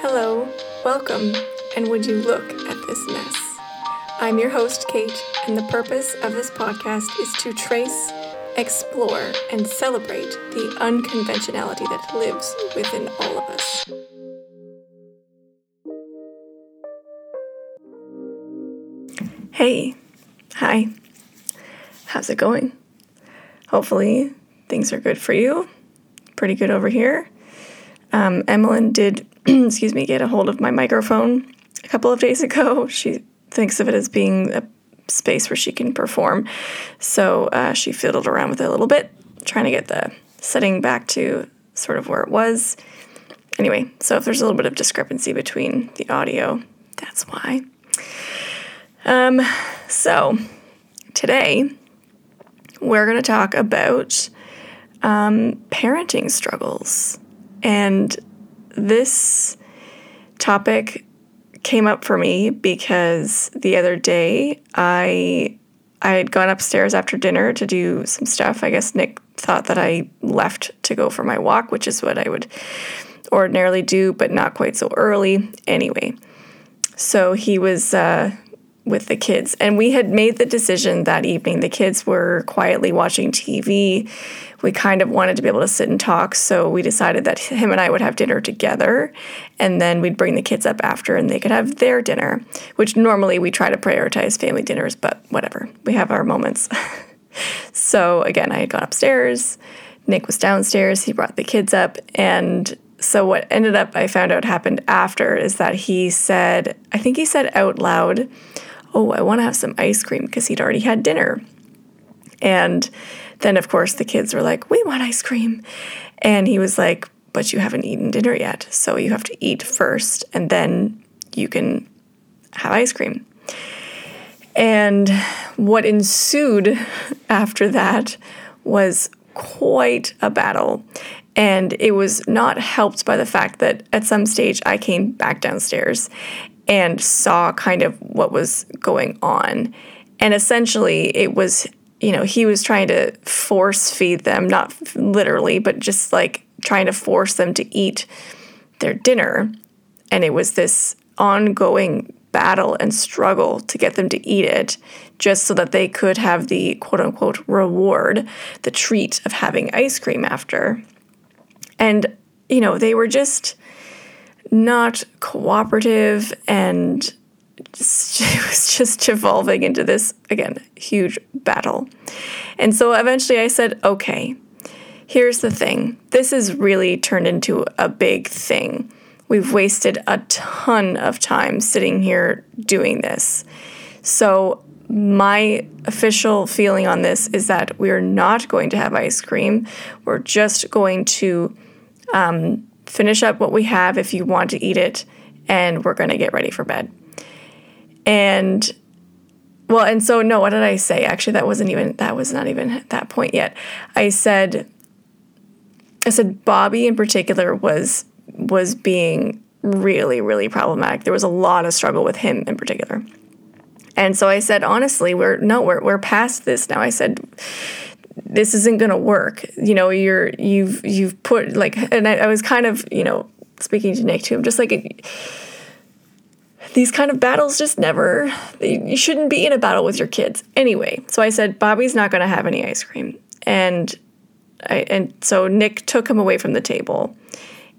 Hello, welcome, and would you look at this mess? I'm your host, Kate, and the purpose of this podcast is to trace, explore, and celebrate the unconventionality that lives within all of us. Hey, hi, how's it going? Hopefully, things are good for you. Pretty good over here. Um, Emmeline did, excuse me, get a hold of my microphone a couple of days ago. She thinks of it as being a space where she can perform. So uh, she fiddled around with it a little bit, trying to get the setting back to sort of where it was. Anyway, so if there's a little bit of discrepancy between the audio, that's why. Um, so today we're going to talk about um, parenting struggles. And this topic came up for me because the other day I I had gone upstairs after dinner to do some stuff. I guess Nick thought that I left to go for my walk, which is what I would ordinarily do, but not quite so early. Anyway, so he was uh, with the kids. And we had made the decision that evening. The kids were quietly watching TV. We kind of wanted to be able to sit and talk. So we decided that him and I would have dinner together. And then we'd bring the kids up after and they could have their dinner, which normally we try to prioritize family dinners, but whatever. We have our moments. so again, I had gone upstairs. Nick was downstairs. He brought the kids up. And so what ended up, I found out happened after is that he said, I think he said out loud, oh, I want to have some ice cream because he'd already had dinner. And then, of course, the kids were like, we want ice cream. And he was like, but you haven't eaten dinner yet. So you have to eat first and then you can have ice cream. And what ensued after that was quite a battle. And it was not helped by the fact that at some stage I came back downstairs and saw kind of what was going on. And essentially, it was, you know, he was trying to force feed them, not literally, but just like trying to force them to eat their dinner. And it was this ongoing battle and struggle to get them to eat it just so that they could have the quote unquote reward, the treat of having ice cream after. And, you know, they were just not cooperative and it was just evolving into this again huge battle. And so eventually i said okay here's the thing. This has really turned into a big thing. We've wasted a ton of time sitting here doing this. So my official feeling on this is that we're not going to have ice cream. We're just going to um, finish up what we have if you want to eat it, and we're going to get ready for bed. And well, and so no, what did I say? Actually, that wasn't even that was not even that point yet. I said I said Bobby in particular was was being really really problematic. There was a lot of struggle with him in particular. And so I said honestly, we're no, we're we're past this now. I said this isn't going to work. You know, you're you've you've put like, and I, I, was kind of you know speaking to Nick too. I'm just like. These kind of battles just never you shouldn't be in a battle with your kids anyway so i said bobby's not going to have any ice cream and I, and so nick took him away from the table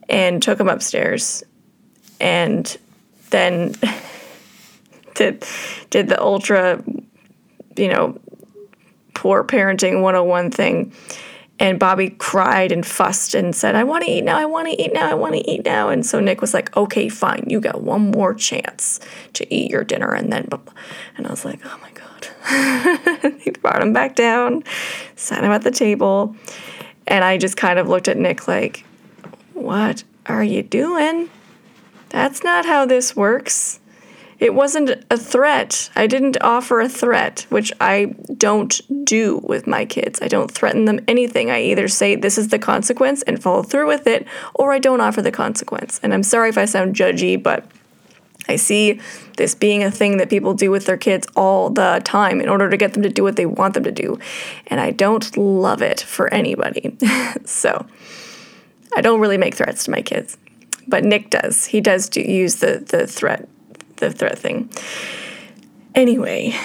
and took him upstairs and then did did the ultra you know poor parenting 101 thing. And Bobby cried and fussed and said, I want to eat now, I want to eat now, I want to eat now. And so Nick was like, okay, fine, you got one more chance to eat your dinner. And then, and I was like, oh my God. he brought him back down, sat him at the table. And I just kind of looked at Nick like, what are you doing? That's not how this works. It wasn't a threat. I didn't offer a threat, which I don't do with my kids. I don't threaten them anything. I either say this is the consequence and follow through with it, or I don't offer the consequence. And I'm sorry if I sound judgy, but I see this being a thing that people do with their kids all the time in order to get them to do what they want them to do. And I don't love it for anybody. so I don't really make threats to my kids, but Nick does. He does do, use the the threat the threat thing. Anyway,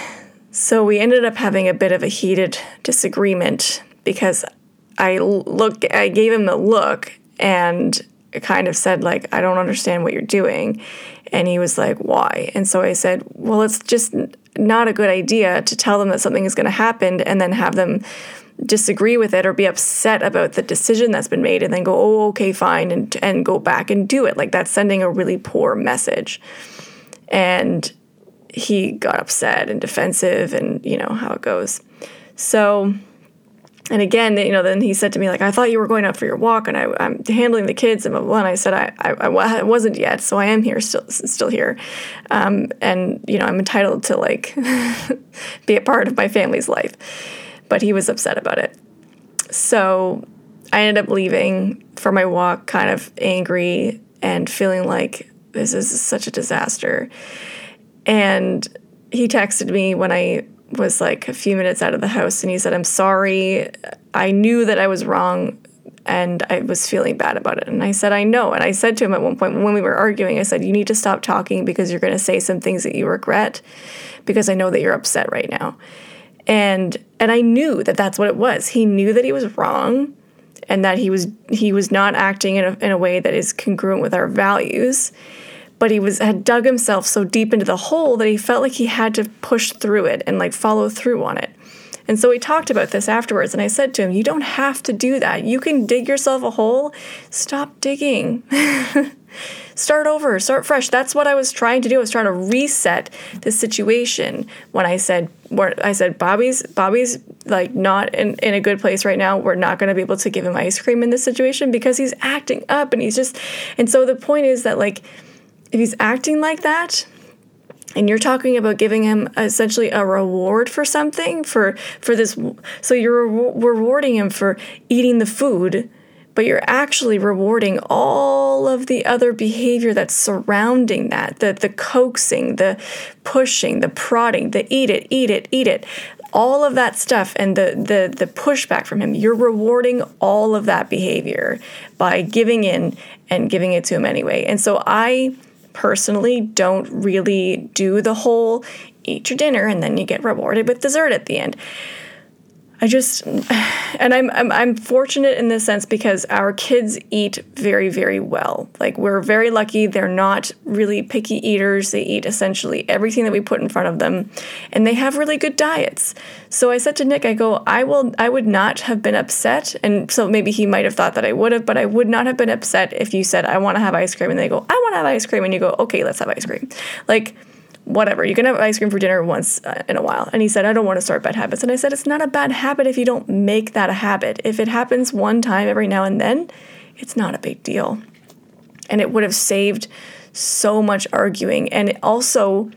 so we ended up having a bit of a heated disagreement because I look I gave him the look and kind of said like I don't understand what you're doing. And he was like why? And so I said well it's just not a good idea to tell them that something is going to happen and then have them disagree with it or be upset about the decision that's been made and then go oh okay fine and and go back and do it. Like that's sending a really poor message and he got upset and defensive and you know how it goes. So and again you know then he said to me like i thought you were going out for your walk and I, am handling the kids and blah, and i said I, I, I, wasn't yet so i am here still still here. Um, and you know i'm entitled to like be a part of my family's life. But he was upset about it. So i ended up leaving for my walk kind of angry and feeling like this is such a disaster and he texted me when I was like a few minutes out of the house and he said, I'm sorry. I knew that I was wrong and I was feeling bad about it. And I said, I know. And I said to him at one point when we were arguing, I said, You need to stop talking because you're going to say some things that you regret because I know that you're upset right now. And and I knew that that's what it was. He knew that he was wrong and that he was he was not acting in a, in a way that is congruent with our values but he was had dug himself so deep into the hole that he felt like he had to push through it and like follow through on it. And so we talked about this afterwards, and I said to him, You don't have to do that. You can dig yourself a hole. Stop digging. start over, start fresh. That's what I was trying to do. I was trying to reset the situation when I said I said Bobby's Bobby's like not in, in a good place right now. We're not gonna be able to give him ice cream in this situation because he's acting up and he's just and so the point is that like if he's acting like that, and you're talking about giving him essentially a reward for something for for this so you're re- rewarding him for eating the food but you're actually rewarding all of the other behavior that's surrounding that the the coaxing the pushing the prodding the eat it eat it eat it all of that stuff and the the the pushback from him you're rewarding all of that behavior by giving in and giving it to him anyway and so i personally don't really do the whole eat your dinner and then you get rewarded with dessert at the end. I just, and I'm, I'm, I'm fortunate in this sense because our kids eat very, very well. Like we're very lucky. They're not really picky eaters. They eat essentially everything that we put in front of them, and they have really good diets. So I said to Nick, I go, I will, I would not have been upset, and so maybe he might have thought that I would have, but I would not have been upset if you said I want to have ice cream, and they go, I want to have ice cream, and you go, okay, let's have ice cream. Like whatever, you can have ice cream for dinner once uh, in a while. And he said, I don't want to start bad habits. And I said, it's not a bad habit if you don't make that a habit. If it happens one time every now and then, it's not a big deal. And it would have saved so much arguing. And it also,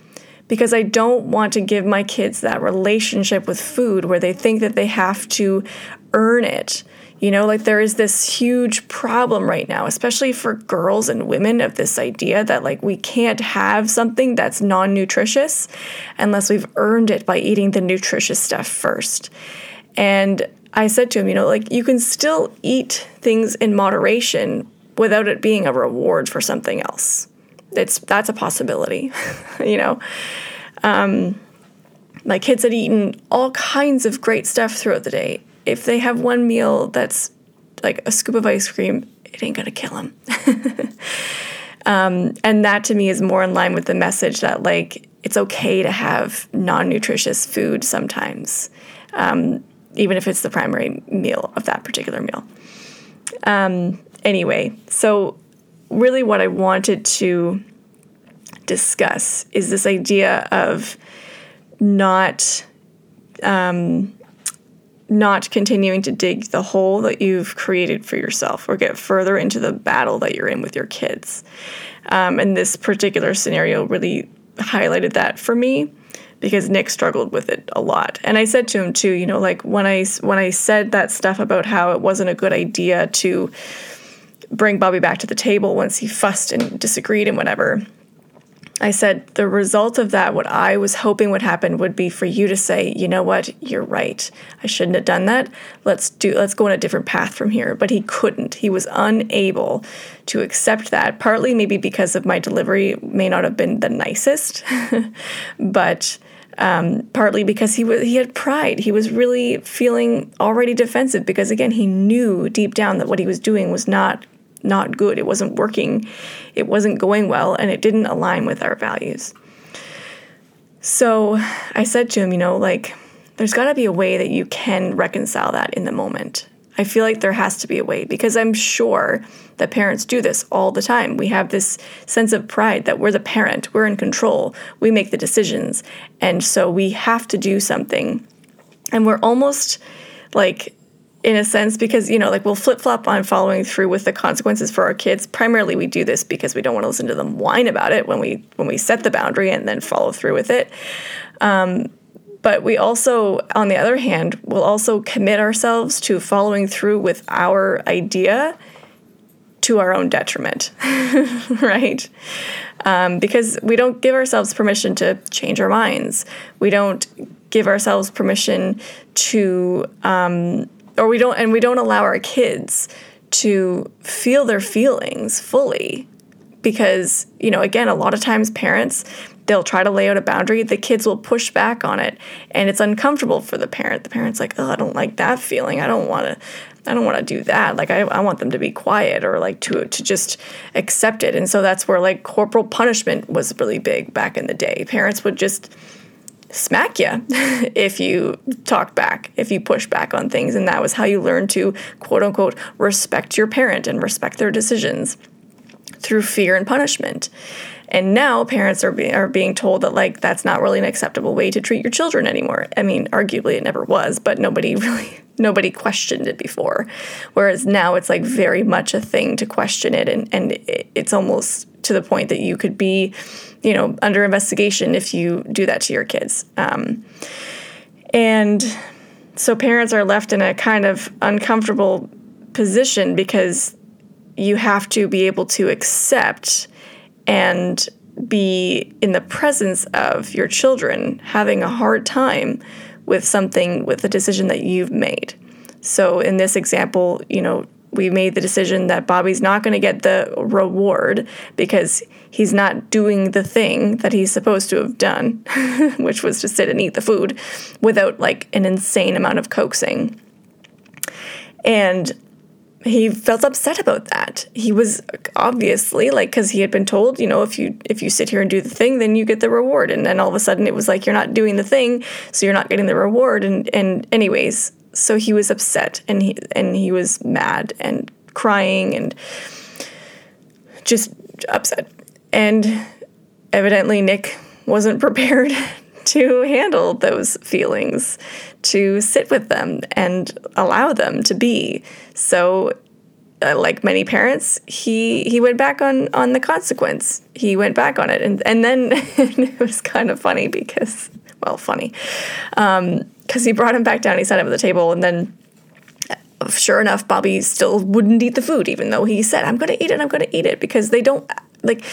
because I don't want to give my kids that relationship with food where they think that they have to earn it you know, like there is this huge problem right now, especially for girls and women, of this idea that like we can't have something that's non nutritious unless we've earned it by eating the nutritious stuff first. And I said to him, you know, like you can still eat things in moderation without it being a reward for something else. It's that's a possibility, you know. Um, my kids had eaten all kinds of great stuff throughout the day if they have one meal that's like a scoop of ice cream, it ain't gonna kill them. um, and that to me is more in line with the message that like it's okay to have non-nutritious food sometimes, um, even if it's the primary meal of that particular meal. Um, anyway, so really what I wanted to discuss is this idea of not um, not continuing to dig the hole that you've created for yourself or get further into the battle that you're in with your kids. Um, and this particular scenario really highlighted that for me because Nick struggled with it a lot. And I said to him too, you know, like when I when I said that stuff about how it wasn't a good idea to bring Bobby back to the table once he fussed and disagreed and whatever. I said the result of that, what I was hoping would happen, would be for you to say, you know what, you're right. I shouldn't have done that. Let's do. Let's go on a different path from here. But he couldn't. He was unable to accept that. Partly maybe because of my delivery may not have been the nicest, but. Um, partly because he was he had pride. He was really feeling already defensive because again he knew deep down that what he was doing was not not good. It wasn't working. It wasn't going well, and it didn't align with our values. So I said to him, you know, like, there's got to be a way that you can reconcile that in the moment. I feel like there has to be a way because I'm sure that parents do this all the time. We have this sense of pride that we're the parent, we're in control, we make the decisions. And so we have to do something. And we're almost like in a sense because you know like we'll flip-flop on following through with the consequences for our kids. Primarily we do this because we don't want to listen to them whine about it when we when we set the boundary and then follow through with it. Um, but we also on the other hand will also commit ourselves to following through with our idea to our own detriment right? Um, because we don't give ourselves permission to change our minds. We don't give ourselves permission to um, or we don't and we don't allow our kids to feel their feelings fully because you know again a lot of times parents they'll try to lay out a boundary the kids will push back on it and it's uncomfortable for the parent. The parent's like oh i don't like that feeling. I don't want to i don't want to do that. Like I, I want them to be quiet or like to to just accept it. And so that's where like corporal punishment was really big back in the day. Parents would just smack you if you talk back, if you push back on things. And that was how you learn to quote unquote respect your parent and respect their decisions through fear and punishment. And now parents are, be- are being told that like that's not really an acceptable way to treat your children anymore. I mean, arguably it never was, but nobody really nobody questioned it before. Whereas now it's like very much a thing to question it and and it's almost to the point that you could be, you know, under investigation if you do that to your kids. Um, and so parents are left in a kind of uncomfortable position because you have to be able to accept and be in the presence of your children having a hard time with something with a decision that you've made. So in this example, you know, we made the decision that Bobby's not going to get the reward because he's not doing the thing that he's supposed to have done, which was to sit and eat the food without like an insane amount of coaxing. And he felt upset about that. He was obviously like cuz he had been told, you know, if you if you sit here and do the thing, then you get the reward. And then all of a sudden it was like you're not doing the thing, so you're not getting the reward and and anyways, so he was upset and he and he was mad and crying and just upset. And evidently Nick wasn't prepared to handle those feelings, to sit with them and allow them to be. So uh, like many parents, he he went back on on the consequence. He went back on it, and and then it was kind of funny because well, funny. Um, because he brought him back down. He sat him at the table, and then sure enough, Bobby still wouldn't eat the food, even though he said, "I'm going to eat it. I'm going to eat it," because they don't like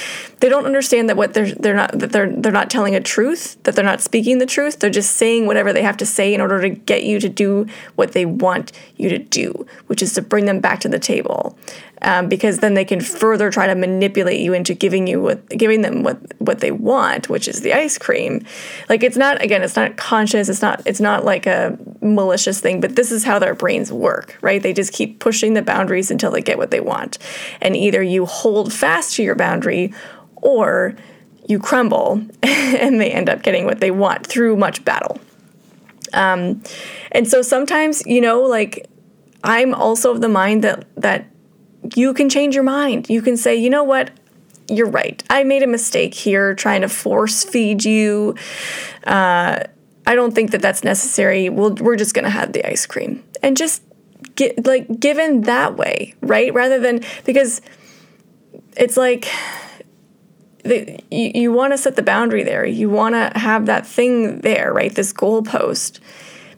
they don't understand that what they're they're not that they're they're not telling a truth, that they're not speaking the truth. They're just saying whatever they have to say in order to get you to do what they want you to do, which is to bring them back to the table um, because then they can further try to manipulate you into giving you what giving them what what they want, which is the ice cream. Like it's not again, it's not conscious. It's not it's not like a malicious thing, but this is how their brains work, right? They just keep pushing the boundaries until they get what they want, and either you hold fast to your boundary or you crumble and they end up getting what they want through much battle. Um, and so sometimes, you know, like I'm also of the mind that that you can change your mind. You can say, you know what? You're right. I made a mistake here trying to force feed you. Uh, I don't think that that's necessary. We'll, we're just going to have the ice cream. And just get, like, given that way, right? Rather than, because it's like, the, you, you want to set the boundary there. You want to have that thing there, right? This goalpost.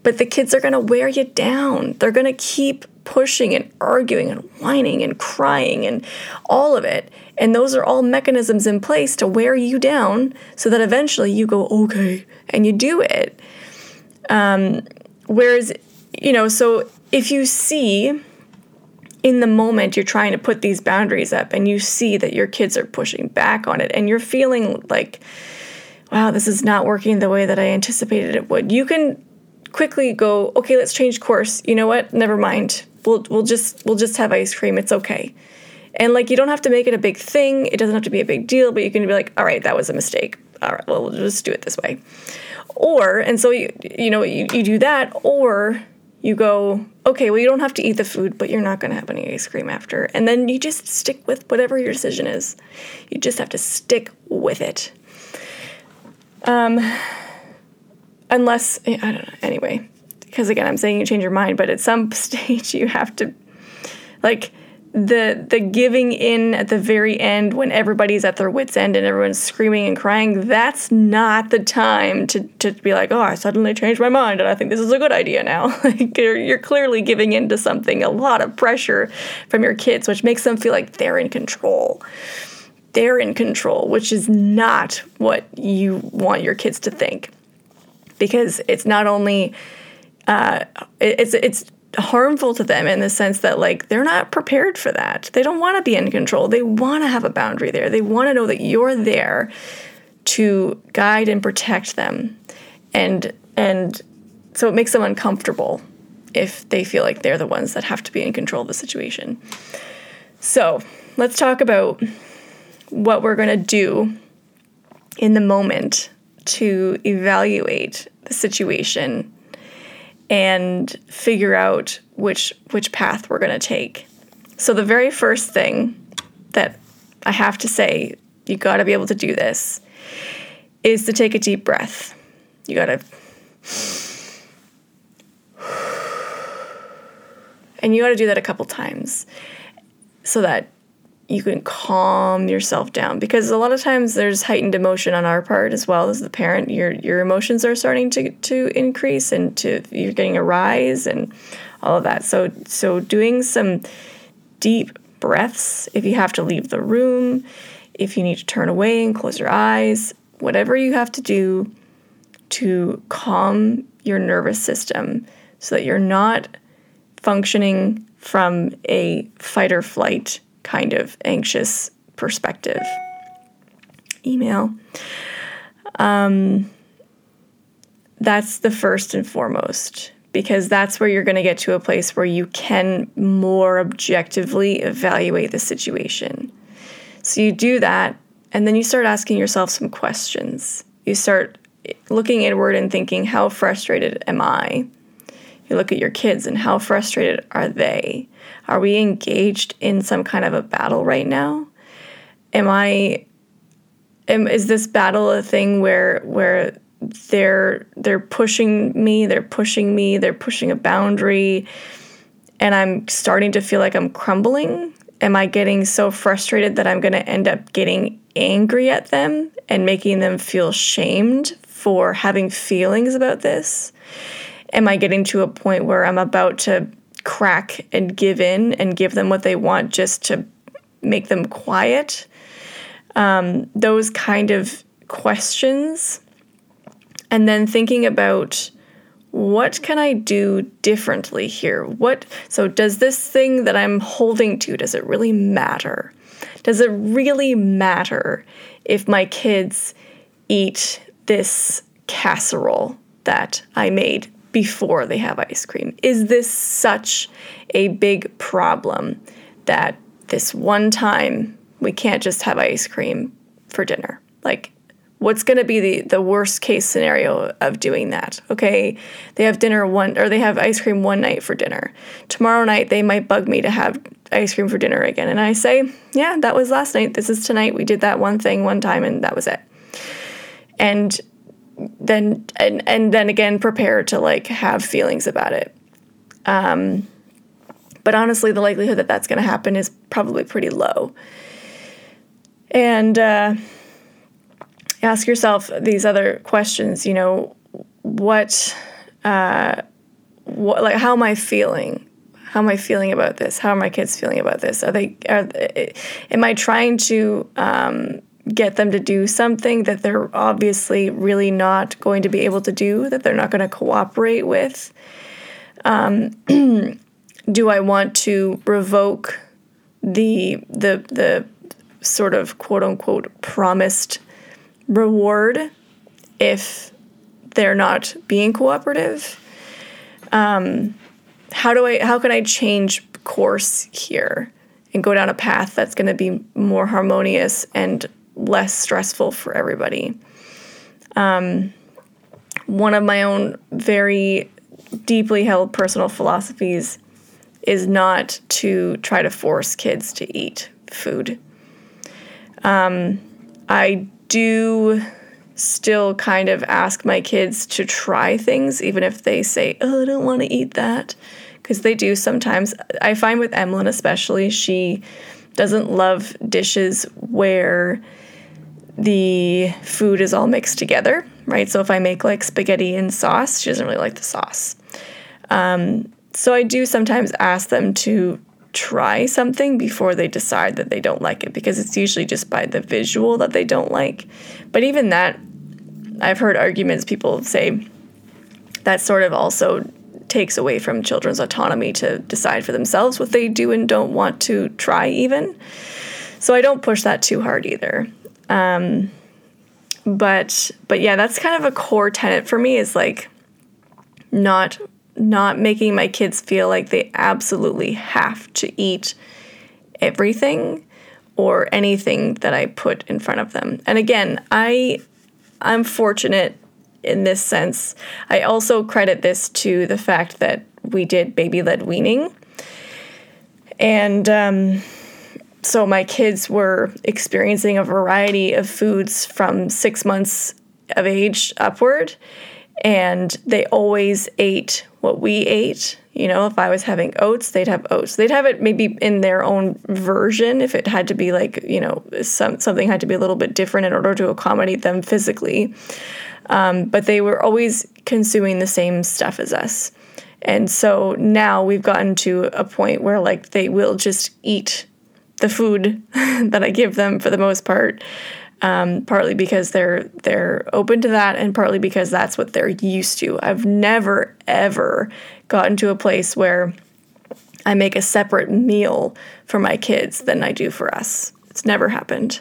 But the kids are going to wear you down. They're going to keep pushing and arguing and whining and crying and all of it. And those are all mechanisms in place to wear you down so that eventually you go, okay, and you do it. Um, whereas, you know, so if you see in the moment you're trying to put these boundaries up and you see that your kids are pushing back on it and you're feeling like, wow, this is not working the way that I anticipated it would, you can quickly go, okay, let's change course. You know what? Never mind. We'll we'll just we'll just have ice cream. It's okay. And like you don't have to make it a big thing. It doesn't have to be a big deal, but you can be like, all right, that was a mistake. All right, well, we'll just do it this way. Or and so you you know you, you do that, or you go, okay, well you don't have to eat the food, but you're not going to have any ice cream after. And then you just stick with whatever your decision is. You just have to stick with it. Um unless I don't know. Anyway, because again, I'm saying you change your mind, but at some stage you have to like the the giving in at the very end when everybody's at their wits end and everyone's screaming and crying that's not the time to, to be like oh i suddenly changed my mind and i think this is a good idea now. Like you're, you're clearly giving in to something a lot of pressure from your kids which makes them feel like they're in control. They're in control which is not what you want your kids to think. Because it's not only uh, it's it's harmful to them in the sense that like they're not prepared for that. They don't want to be in control. They want to have a boundary there. They want to know that you're there to guide and protect them. And and so it makes them uncomfortable if they feel like they're the ones that have to be in control of the situation. So, let's talk about what we're going to do in the moment to evaluate the situation and figure out which which path we're going to take. So the very first thing that I have to say, you got to be able to do this is to take a deep breath. You got to and you got to do that a couple times so that you can calm yourself down because a lot of times there's heightened emotion on our part as well as the parent. Your your emotions are starting to to increase and to you're getting a rise and all of that. So so doing some deep breaths if you have to leave the room if you need to turn away and close your eyes whatever you have to do to calm your nervous system so that you're not functioning from a fight or flight kind of anxious perspective. Email. Um, that's the first and foremost because that's where you're going to get to a place where you can more objectively evaluate the situation. So you do that, and then you start asking yourself some questions. You start looking inward and thinking, how frustrated am I? You look at your kids and how frustrated are they? Are we engaged in some kind of a battle right now? Am I am is this battle a thing where where they're they're pushing me, they're pushing me, they're pushing a boundary and I'm starting to feel like I'm crumbling? Am I getting so frustrated that I'm going to end up getting angry at them and making them feel shamed for having feelings about this? Am I getting to a point where I'm about to crack and give in and give them what they want just to make them quiet? Um, those kind of questions. And then thinking about what can I do differently here? What so does this thing that I'm holding to does it really matter? Does it really matter if my kids eat this casserole that I made before they have ice cream? Is this such a big problem that this one time we can't just have ice cream for dinner? Like, what's going to be the, the worst case scenario of doing that? Okay, they have dinner one, or they have ice cream one night for dinner. Tomorrow night, they might bug me to have ice cream for dinner again. And I say, yeah, that was last night. This is tonight. We did that one thing one time, and that was it. And then and and then again prepare to like have feelings about it. Um, but honestly, the likelihood that that's going to happen is probably pretty low. And uh, ask yourself these other questions. You know, what uh, what, like how am I feeling? How am I feeling about this? How are my kids feeling about this? Are they are am I trying to um, get them to do something that they're obviously really not going to be able to do, that they're not going to cooperate with? Um, do I want to revoke the the the sort of quote unquote promised reward if they're not being cooperative? Um, how do I how can I change course here and go down a path that's going to be more harmonious and less stressful for everybody? Um, one of my own very deeply held personal philosophies is not to try to force kids to eat food. Um, I do still kind of ask my kids to try things, even if they say, Oh, I don't want to eat that. Because they do sometimes. I find with Emmeline, especially, she doesn't love dishes where the food is all mixed together, right? So if I make like spaghetti and sauce, she doesn't really like the sauce. Um, so I do sometimes ask them to try something before they decide that they don't like it because it's usually just by the visual that they don't like. But even that, I've heard arguments people say that sort of also takes away from children's autonomy to decide for themselves what they do and don't want to try, even. So I don't push that too hard either. Um, but but yeah, that's kind of a core tenet for me is like not not making my kids feel like they absolutely have to eat everything or anything that I put in front of them. And again, I I'm fortunate in this sense. I also credit this to the fact that we did baby led weaning. And um, so my kids were experiencing a variety of foods from six months of age upward. And they always ate what we ate. You know, if I was having oats, they'd have oats. They'd have it maybe in their own version if it had to be like, you know, some, something had to be a little bit different in order to accommodate them physically. Um, but they were always consuming the same stuff as us. And so now we've gotten to a point where like they will just eat the food that I give them for the most part um, partly because they're they're open to that, and partly because that's what they're used to. I've never ever gotten to a place where I make a separate meal for my kids than I do for us. It's never happened.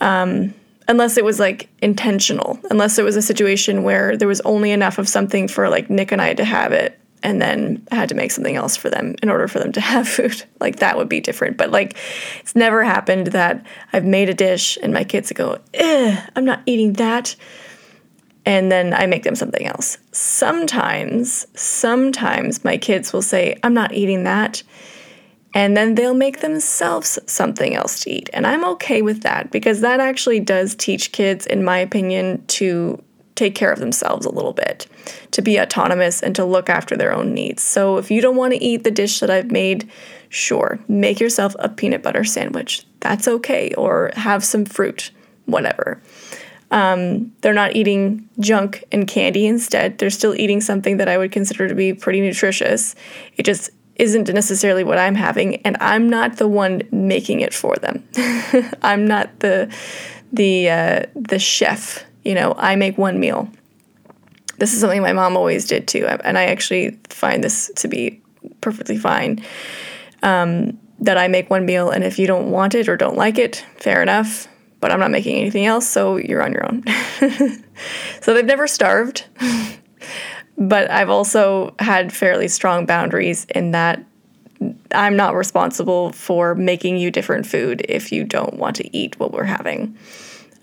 Um, unless it was like intentional, unless it was a situation where there was only enough of something for like Nick and I to have it and then I had to make something else for them in order for them to have food. Like that would be different. But like it's never happened that I've made a dish and my kids go, I'm not eating that. And then I make them something else. Sometimes, sometimes my kids will say, I'm not eating that. And then they'll make themselves something else to eat. And I'm okay with that because that actually does teach kids, in my opinion, to take care of themselves a little bit, to be autonomous and to look after their own needs. So if you don't want to eat the dish that I've made, sure, make yourself a peanut butter sandwich. That's okay. Or have some fruit, whatever. Um, they're not eating junk and candy instead. They're still eating something that I would consider to be pretty nutritious. It just isn't necessarily what I'm having, and I'm not the one making it for them. I'm not the the uh, the chef you know, I make one meal. This is something my mom always did too, and I actually find this to be perfectly fine. Um, that I make one meal, and if you don't want it or don't like it, fair enough. But I'm not making anything else, so you're on your own. so they've never starved, but I've also had fairly strong boundaries in that I'm not responsible for making you different food if you don't want to eat what we're having.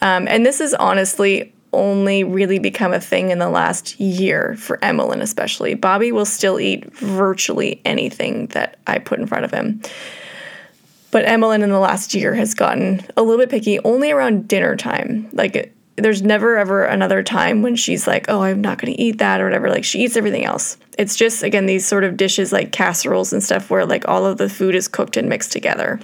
Um, and this has honestly only really become a thing in the last year for Emmeline, especially. Bobby will still eat virtually anything that I put in front of him. But Emmeline in the last year has gotten a little bit picky only around dinner time. Like, there's never ever another time when she's like, oh, I'm not going to eat that or whatever. Like, she eats everything else. It's just, again, these sort of dishes like casseroles and stuff where like all of the food is cooked and mixed together.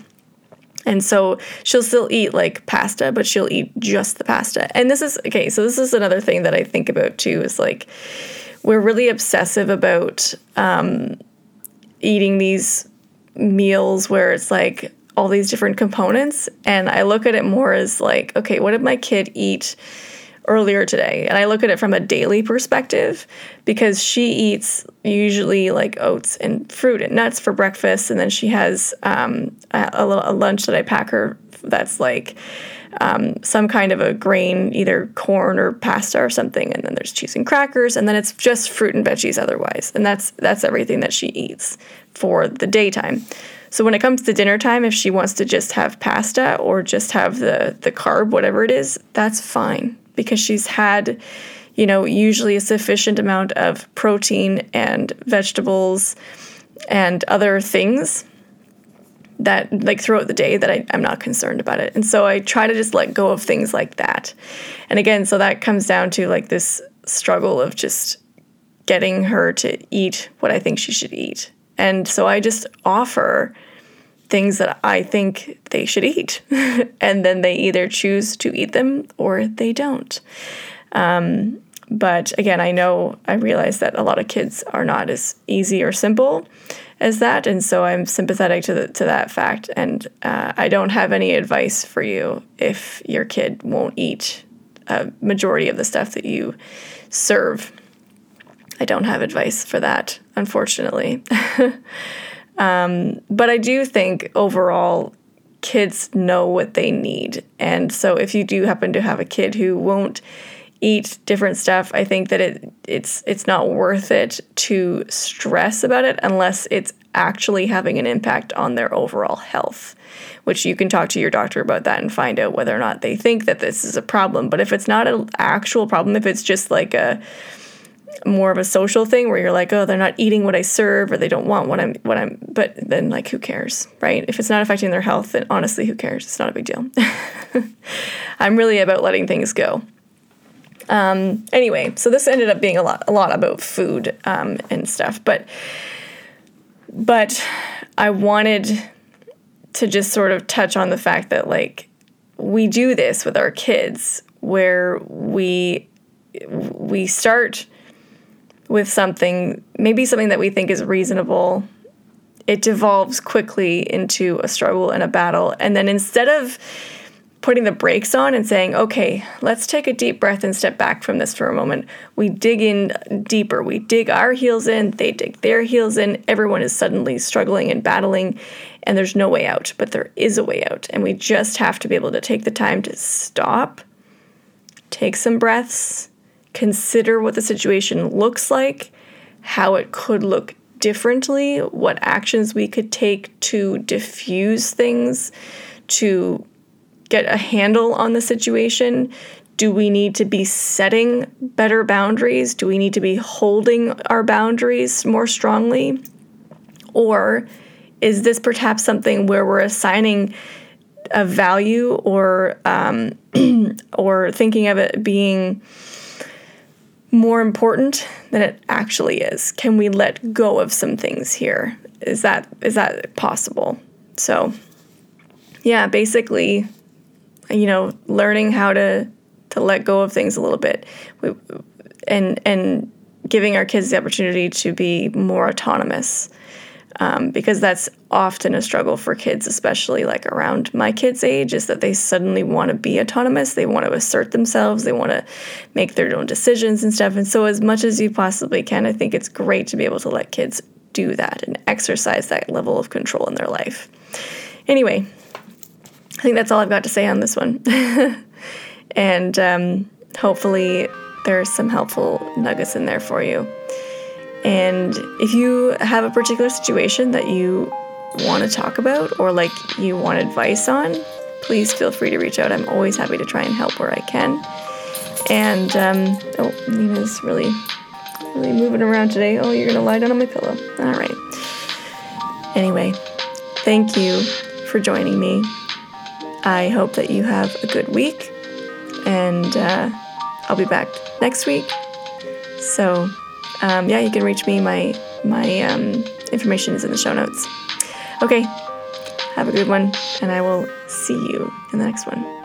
And so she'll still eat like pasta, but she'll eat just the pasta. And this is okay, so this is another thing that I think about too is like we're really obsessive about um, eating these meals where it's like all these different components. And I look at it more as like, okay, what did my kid eat earlier today? And I look at it from a daily perspective because she eats usually like oats and fruit and nuts for breakfast. And then she has um, a, a, lunch that I pack her that's like, um, some kind of a grain, either corn or pasta or something, and then there's cheese and crackers, and then it's just fruit and veggies otherwise, and that's that's everything that she eats for the daytime. So when it comes to dinner time, if she wants to just have pasta or just have the the carb, whatever it is, that's fine because she's had, you know, usually a sufficient amount of protein and vegetables and other things that like throughout the day that I, I'm not concerned about it. And so I try to just let go of things like that. And again, so that comes down to like this struggle of just getting her to eat what I think she should eat. And so I just offer things that I think they should eat. and then they either choose to eat them or they don't. Um, but again, I know I realize that a lot of kids are not as easy or simple as that, and so I'm sympathetic to the, to that fact. And uh, I don't have any advice for you if your kid won't eat a majority of the stuff that you serve. I don't have advice for that, unfortunately. um, but I do think overall, kids know what they need. And so if you do happen to have a kid who won't eat different stuff, I think that it it's it's not worth it to stress about it unless it's actually having an impact on their overall health. Which you can talk to your doctor about that and find out whether or not they think that this is a problem. But if it's not an actual problem, if it's just like a more of a social thing where you're like, oh, they're not eating what I serve or they don't want what I'm what I'm but then like who cares, right? If it's not affecting their health, then honestly who cares? It's not a big deal. I'm really about letting things go. Um, anyway, so this ended up being a lot, a lot about food um, and stuff, but but I wanted to just sort of touch on the fact that like we do this with our kids, where we we start with something, maybe something that we think is reasonable. It devolves quickly into a struggle and a battle, and then instead of putting the brakes on and saying, okay, let's take a deep breath and step back from this for a moment. We dig in deeper. We dig our heels in, they dig their heels in. Everyone is suddenly struggling and battling, and there's no way out, but there is a way out. And we just have to be able to take the time to stop, take some breaths, consider what the situation looks like, how it could look differently, what actions we could take to diffuse things, to get a handle on the situation? Do we need to be setting better boundaries? Do we need to be holding our boundaries more strongly? Or is this perhaps something where we're assigning a value or um, or thinking of it being more important than it actually is? Can we let go of some things here? Is that is that possible? So, yeah, basically, you know, learning how to to let go of things a little bit, we, and and giving our kids the opportunity to be more autonomous, um, because that's often a struggle for kids, especially like around my kids' age, is that they suddenly want to be autonomous, they want to assert themselves, they want to make their own decisions and stuff. And so, as much as you possibly can, I think it's great to be able to let kids do that and exercise that level of control in their life. Anyway, I think that's all I've got to say on this one. and um, hopefully, there's some helpful nuggets in there for you. And if you have a particular situation that you want to talk about or like you want advice on, please feel free to reach out. I'm always happy to try and help where I can. And um, oh, Nina's really, really moving around today. Oh, you're gonna lie down on my pillow. All right. Anyway, thank you for joining me. I hope that you have a good week, and uh, I'll be back next week. So, um, yeah, you can reach me. My my um, information is in the show notes. Okay, have a good one, and I will see you in the next one.